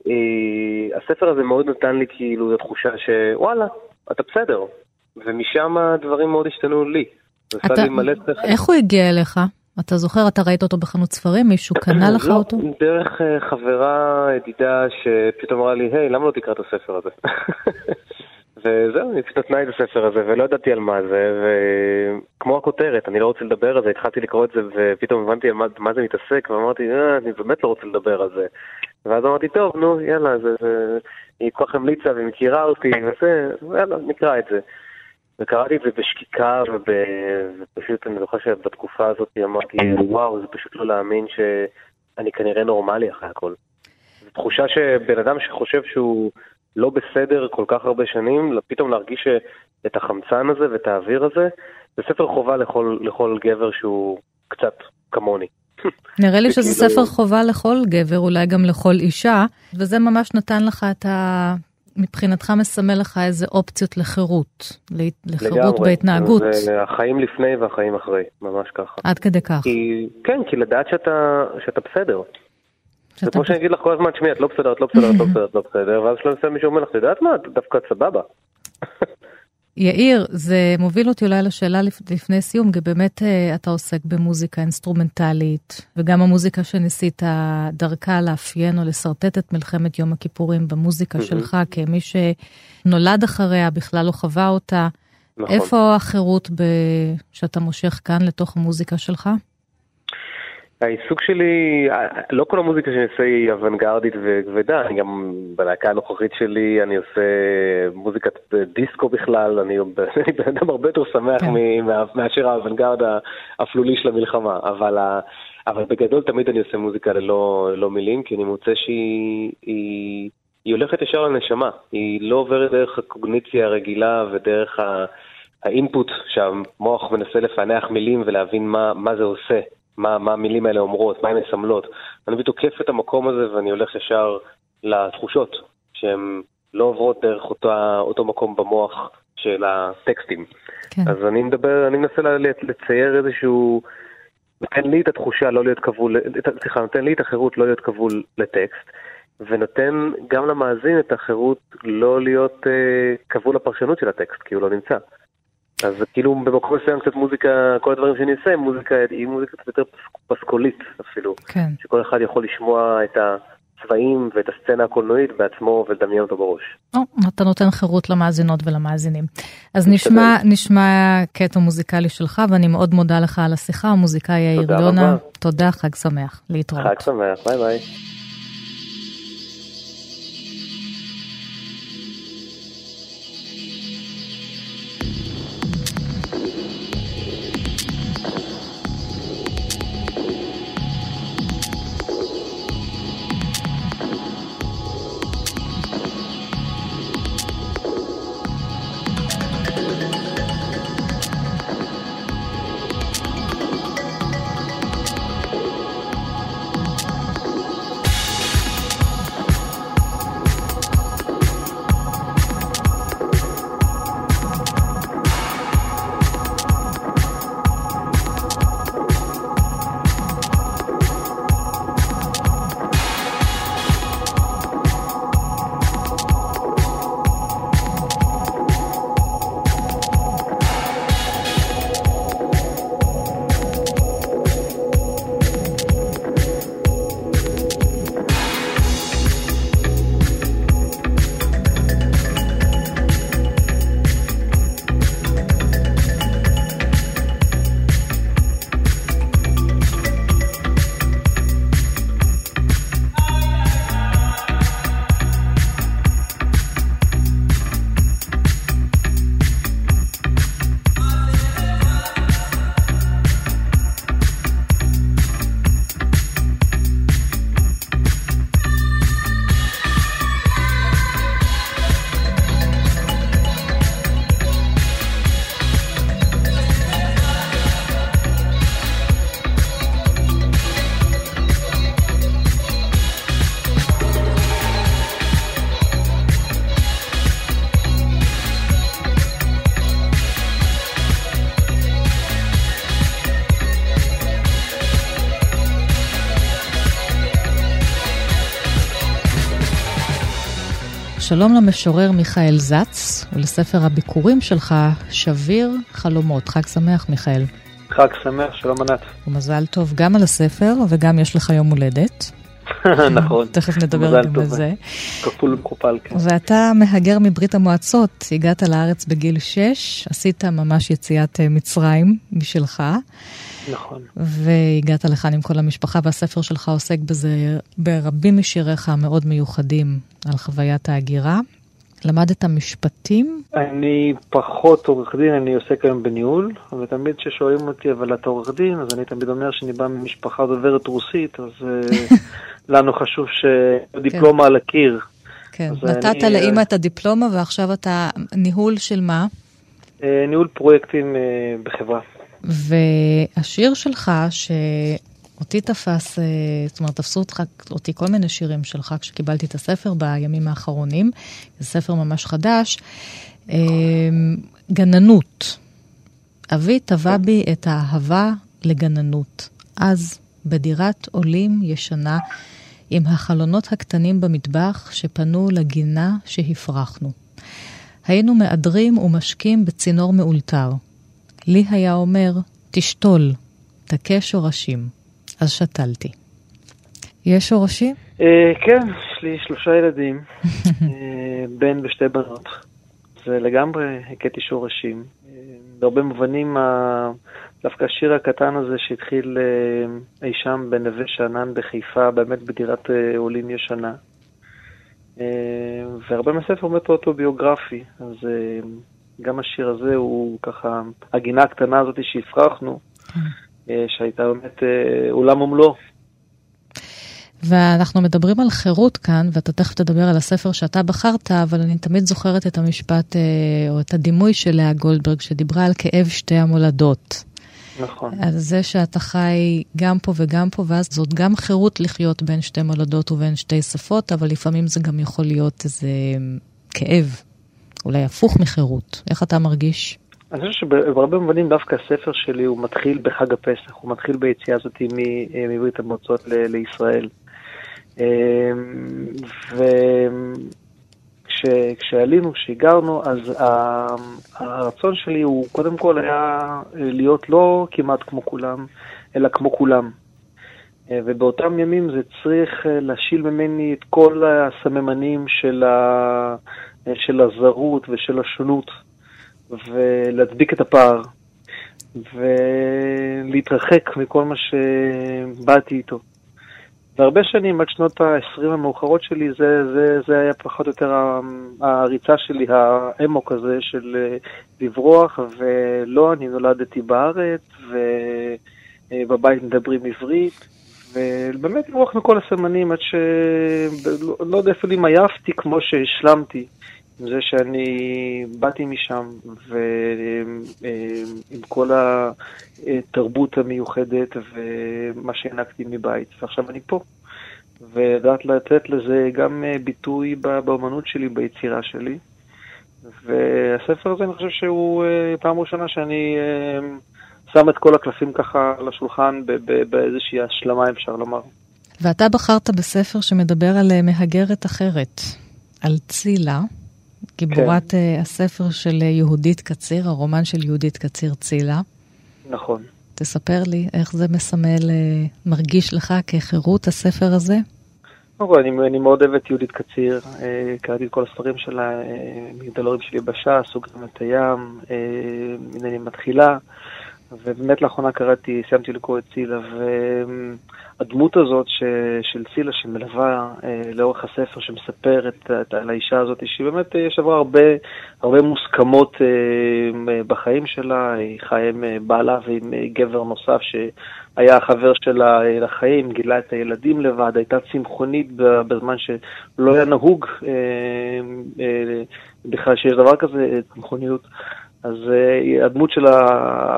אה, הספר הזה מאוד נתן לי כאילו את התחושה שוואלה, אתה בסדר. ומשם הדברים מאוד השתנו לי. אתה, לי. איך הוא הגיע אליך? אתה זוכר, אתה ראית אותו בחנות ספרים? מישהו קנה לך לא, אותו? דרך אה, חברה, ידידה, שפתאום אמרה לי, היי, למה לא תקרא את הספר הזה? וזהו, נתנה את הספר הזה, ולא ידעתי על מה זה, וכמו הכותרת, אני לא רוצה לדבר על זה, התחלתי לקרוא את זה, ופתאום הבנתי על מה, מה זה מתעסק, ואמרתי, אה, אני באמת לא רוצה לדבר על זה. ואז אמרתי, טוב, נו, יאללה, זה, זה... היא כל כך המליצה והיא מכירה אותי, וזה, יאללה, נקרא את זה. וקראתי את זה בשקיקה, וב... ופשוט אני זוכר שבתקופה הזאת אמרתי, וואו, זה פשוט לא להאמין שאני כנראה נורמלי אחרי הכל. זו תחושה שבן אדם שחושב שהוא לא בסדר כל כך הרבה שנים, פתאום להרגיש את החמצן הזה ואת האוויר הזה, זה ספר חובה לכל, לכל גבר שהוא קצת כמוני. נראה לי שזה ספר חובה לכל גבר, אולי גם לכל אישה, וזה ממש נתן לך את ה... מבחינתך מסמל לך איזה אופציות לחירות, לחירות לגמרי. בהתנהגות, זה החיים לפני והחיים אחרי, ממש ככה. עד כדי כך. כי, כן, כי לדעת שאתה, שאתה בסדר. זה כמו שאני אגיד לך כל הזמן, תשמעי, את לא בסדר, את לא בסדר, את לא בסדר, את לא בסדר, ואז שלא מסוים מישהו אומר לך, את יודעת מה, את דווקא סבבה. יאיר, זה מוביל אותי אולי לשאלה לפ- לפני סיום, כי באמת אה, אתה עוסק במוזיקה אינסטרומנטלית, וגם המוזיקה שניסית דרכה לאפיין או לשרטט את מלחמת יום הכיפורים במוזיקה שלך, כמי שנולד אחריה, בכלל לא חווה אותה. נכון. איפה החירות ב... שאתה מושך כאן לתוך המוזיקה שלך? העיסוק שלי, לא כל המוזיקה שאני עושה היא אוונגרדית וכבדה, אני גם בלהקה הנוכחית שלי, אני עושה מוזיקת דיסקו בכלל, אני בן אדם הרבה יותר שמח כן. מאשר האוונגרד האפלולי של המלחמה, אבל אבל בגדול תמיד אני עושה מוזיקה ללא, ללא מילים, כי אני מוצא שהיא היא, היא הולכת ישר לנשמה. היא לא עוברת דרך הקוגניציה הרגילה ודרך ה, האינפוט שהמוח מנסה לפענח מילים ולהבין מה, מה זה עושה, מה, מה המילים האלה אומרות, מה הן מסמלות. אני תוקף את המקום הזה ואני הולך ישר לתחושות, שהן לא עוברות דרך אותה, אותו מקום במוח של הטקסטים. כן. אז אני מדבר, אני מנסה לצייר איזשהו... נותן לי את התחושה לא להיות כבול, סליחה, נותן לי את החירות לא להיות כבול לטקסט, ונותן גם למאזין את החירות לא להיות אה, כבול לפרשנות של הטקסט, כי הוא לא נמצא. אז כאילו במקום מסוים קצת מוזיקה, כל הדברים שאני עושה, מוזיקה היא מוזיקה קצת יותר פס- פסקולית אפילו. כן. שכל אחד יכול לשמוע את הצבעים ואת הסצנה הקולנועית בעצמו ולדמיין אותו בראש. או, אתה נותן חירות למאזינות ולמאזינים. אז נשמע, נשמע קטע מוזיקלי שלך, ואני מאוד מודה לך על השיחה, המוזיקאי יאיר יונה. תודה, חג שמח. להתראות. חג שמח, ביי ביי. שלום למשורר מיכאל זץ, ולספר הביקורים שלך, שביר חלומות. חג שמח, מיכאל. חג שמח, שלום ענת. ומזל טוב גם על הספר, וגם יש לך יום הולדת. נכון. תכף נדבר גם טוב. בזה. כפול ומכופל, כן. ואתה מהגר מברית המועצות, הגעת לארץ בגיל 6, עשית ממש יציאת אה, מצרים משלך, נכון. והגעת לכאן עם כל המשפחה, והספר שלך עוסק בזה ברבים משיריך המאוד מיוחדים על חוויית ההגירה. למדת משפטים? אני פחות עורך דין, אני עוסק היום בניהול, ותמיד כששואלים אותי, אבל אתה עורך דין, אז אני תמיד אומר שאני בא ממשפחה דוברת רוסית, אז אה, לנו חשוב שדיפלומה על הקיר. כן, נתת אני, לאימא אה, את הדיפלומה, ועכשיו אתה ניהול של מה? אה, ניהול פרויקטים בחברה. והשיר שלך, שאותי תפס, אה, זאת אומרת, תפסו אותך, אותי כל מיני שירים שלך כשקיבלתי את הספר בימים האחרונים, זה ספר ממש חדש, אה, גננות. אבי טבע בי את האהבה לגננות. אז, בדירת עולים ישנה, עם החלונות הקטנים במטבח שפנו לגינה שהפרחנו. היינו מעדרים ומשקים בצינור מאולתר. לי היה אומר, תשתול, תכה שורשים. אז שתלתי. יש שורשים? אה, כן, יש לי שלושה ילדים, אה, בן ושתי בנות. זה לגמרי הכיתי שורשים. אה, בהרבה מובנים, דווקא השיר הקטן הזה שהתחיל אי שם בנווה שאנן בחיפה, באמת בדירת עולים ישנה. והרבה מהספר באמת אוטוביוגרפי, אז גם השיר הזה הוא ככה, הגינה הקטנה הזאת שהפרחנו, אה, שהייתה באמת אה, עולם ומלואו. ואנחנו מדברים על חירות כאן, ואתה תכף תדבר על הספר שאתה בחרת, אבל אני תמיד זוכרת את המשפט, אה, או את הדימוי של לאה גולדברג, שדיברה על כאב שתי המולדות. נכון. על זה שאתה חי גם פה וגם פה, ואז זאת גם חירות לחיות בין שתי מולדות ובין שתי שפות, אבל לפעמים זה גם יכול להיות איזה כאב, אולי הפוך מחירות. איך אתה מרגיש? אני חושב שבהרבה מובנים דווקא הספר שלי הוא מתחיל בחג הפסח, הוא מתחיל ביציאה הזאת מ- מברית המועצות לישראל. אמ, וכשעלינו, כשהיגרנו, אז הרצון שלי הוא קודם כל היה להיות לא כמעט כמו כולם, אלא כמו כולם. אה, ובאותם ימים זה צריך אה, להשיל ממני את כל הסממנים של, ה... אה, של הזרות ושל השונות, ולהדביק את הפער, ולהתרחק מכל מה שבאתי איתו. והרבה שנים, עד שנות ה-20 המאוחרות שלי, זה, זה, זה היה פחות או יותר הריצה שלי, האמוק הזה של אה, לברוח, ולא, אני נולדתי בארץ, ובבית מדברים עברית, ובאמת לברוח מכל הסמנים עד ש... לא, יודע אפילו אם עייפתי כמו שהשלמתי. עם זה שאני באתי משם, ועם כל התרבות המיוחדת ומה שהענקתי מבית, ועכשיו אני פה. ולדעת לתת לזה גם ביטוי באמנות שלי, ביצירה שלי. והספר הזה, אני חושב שהוא אה, פעם ראשונה שאני אה, שם את כל הקלפים ככה על השולחן באיזושהי השלמה, אפשר לומר. ואתה בחרת בספר שמדבר על אה, מהגרת אחרת, על צילה, גיבורת כן. הספר של יהודית קציר, הרומן של יהודית קציר צילה. נכון. תספר לי איך זה מסמל, מרגיש לך כחירות הספר הזה? קודם אני, אני מאוד אוהב את יהודית קציר, אה, קראתי את כל הספרים שלה, אה, מגדלורים שלי בש"ס, סוג גם את הים, אה, הנני מתחילה, ובאמת לאחרונה קראתי, סיימתי לקרוא את צילה, והדמות הזאת ש, של צילה שמלווה אה, לאורך הספר, שמספרת את, על האישה הזאת, שהיא באמת, יש עברה הרבה, הרבה מוסכמות אה, בחיים שלה, היא חיה עם אה, בעלה ועם אה, גבר נוסף שהיה החבר שלה אה, לחיים, גילה את הילדים לבד, הייתה צמחונית בזמן שלא היה נהוג אה, אה, בכלל שיש דבר כזה, צמחוניות. אז uh, הדמות של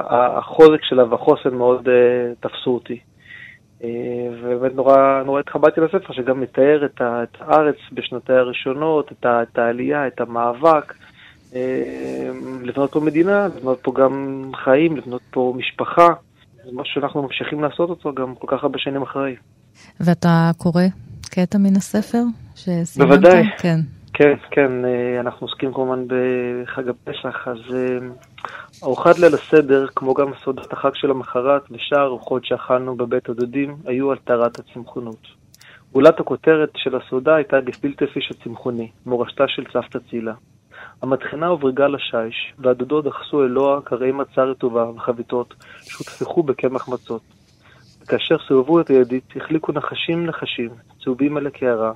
החוזק שלה והחוסן מאוד uh, תפסו אותי. Uh, ובאמת נורא, נורא התחבטתי לספר שגם מתאר את, ה, את הארץ בשנותיה הראשונות, את, ה, את העלייה, את המאבק, לבנות פה מדינה, לבנות פה גם חיים, לבנות פה משפחה. זה משהו שאנחנו ממשיכים לעשות אותו גם כל כך הרבה שנים אחרי. ואתה קורא קטע מן הספר שסימנת? בוודאי. כן. כן, כן, אנחנו עוסקים כמובן בחג הפסח, אז ארוחת ליל הסדר, כמו גם סעודת החג של המחרת ושאר ארוחות שאכלנו בבית הדודים, היו על טהרת הצמחונות. גולת הכותרת של הסעודה הייתה גפילטע פיש הצמחוני, מורשתה של סבתא צילה. המטחנה הוברגה לשיש, והדודות דחסו אלוה קרעי מצה רטובה וחביתות, שהוטפחו בקמח מצות. וכאשר סובבו את הידית, החליקו נחשים נחשים, צהובים על הקערה,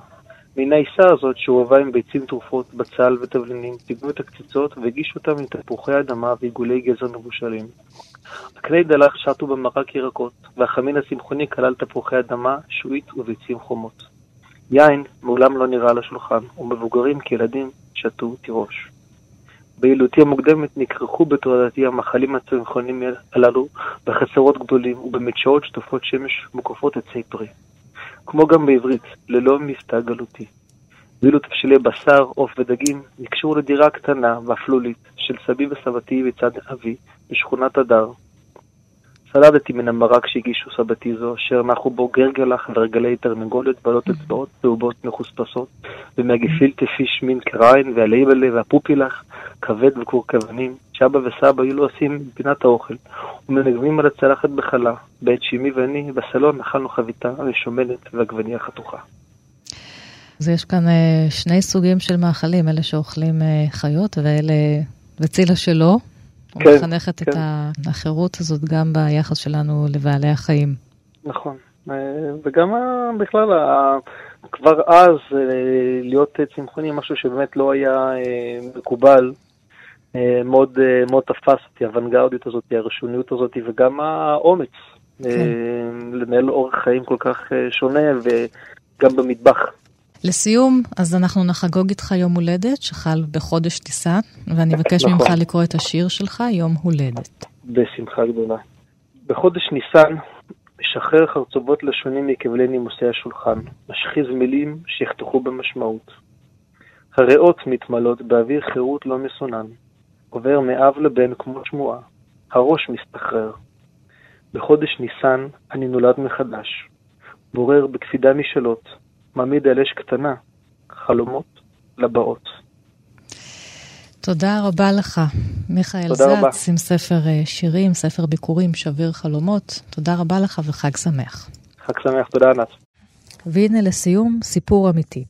מן העיסה הזאת שעורבה עם ביצים טרופות, בצל ותבלינים, טיגנו את הקציצות והגישו אותם עם תפוחי אדמה ועיגולי גזר מבושלים. הקני דלח שטו במרק ירקות, והחמין הצמחוני כלל תפוחי אדמה, שועית וביצים חומות. יין מעולם לא נראה על השולחן, ומבוגרים כילדים שתו תירוש. בילדותי המוקדמת נכרכו בתולדתי המאכלים הצמחונים הללו בחצרות גדולים ובמדשאות שטופות שמש מוקפות עצי פרי. כמו גם בעברית, ללא מבטא גלותי. ואילו תבשילי בשר, עוף ודגים נקשרו לדירה קטנה ואפלולית של סבי וסבתי בצד אבי בשכונת הדר. סלדתי מן המרק שהגישו סבתי זו, אשר נחו בו גרגלח ורגלי תרנגולת בעלות אצבעות צהובות מחוספסות, ומהגפילטה פיש מין קריין והלייבלה והפופילח, כבד וקורקבנים, שאבא וסבא היו לו עושים בפינת האוכל, ומנגבים על הצלחת בחלה, בעת שימי ואני בסלון אכלנו חביתה משומנת ועגבניה חתוכה. אז יש כאן uh, שני סוגים של מאכלים, אלה שאוכלים uh, חיות ואלה, וצילה שלו. כן, ומחנכת כן. את החירות הזאת גם ביחס שלנו לבעלי החיים. נכון, אה, וגם בכלל, כבר אז להיות צמחוני, משהו שבאמת לא היה מקובל. מאוד, מאוד תפס אותי, הוונגרדיות הזאת, הראשוניות הזאת, וגם האומץ. כן. לנהל אורח חיים כל כך שונה וגם במטבח. לסיום, אז אנחנו נחגוג איתך יום הולדת שחל בחודש טיסן, ואני אבקש נכון. ממך לקרוא את השיר שלך, יום הולדת. בשמחה גדולה. בחודש ניסן משחרר חרצובות לשונים מכבלי נימוסי השולחן, משחיז מילים שיחתכו במשמעות. הריאות מתמלאות באוויר חירות לא מסונן, עובר מאב לבן כמו שמועה, הראש מסתחרר. בחודש ניסן אני נולד מחדש, בורר בקפידה משאלות, מעמיד על אש קטנה, חלומות לבאות. תודה רבה לך, מיכאל זץ, עם ספר אה, שירים, ספר ביקורים, שביר חלומות. תודה רבה לך וחג שמח. חג שמח, תודה ענת. והנה לסיום, סיפור אמיתי.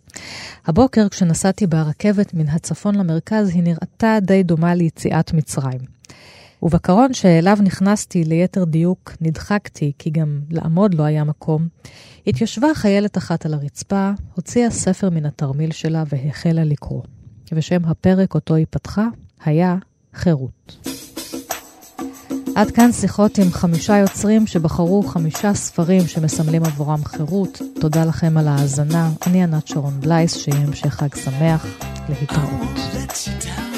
הבוקר כשנסעתי ברכבת מן הצפון למרכז, היא נראתה די דומה ליציאת מצרים. ובקרון שאליו נכנסתי, ליתר דיוק, נדחקתי, כי גם לעמוד לא היה מקום, התיישבה חיילת אחת על הרצפה, הוציאה ספר מן התרמיל שלה והחלה לקרוא. ושם הפרק אותו היא פתחה היה חירות. עד כאן שיחות עם חמישה יוצרים שבחרו חמישה ספרים שמסמלים עבורם חירות. תודה לכם על ההאזנה. אני ענת שרון בלייס, שיהיה המשך חג שמח. להתראות.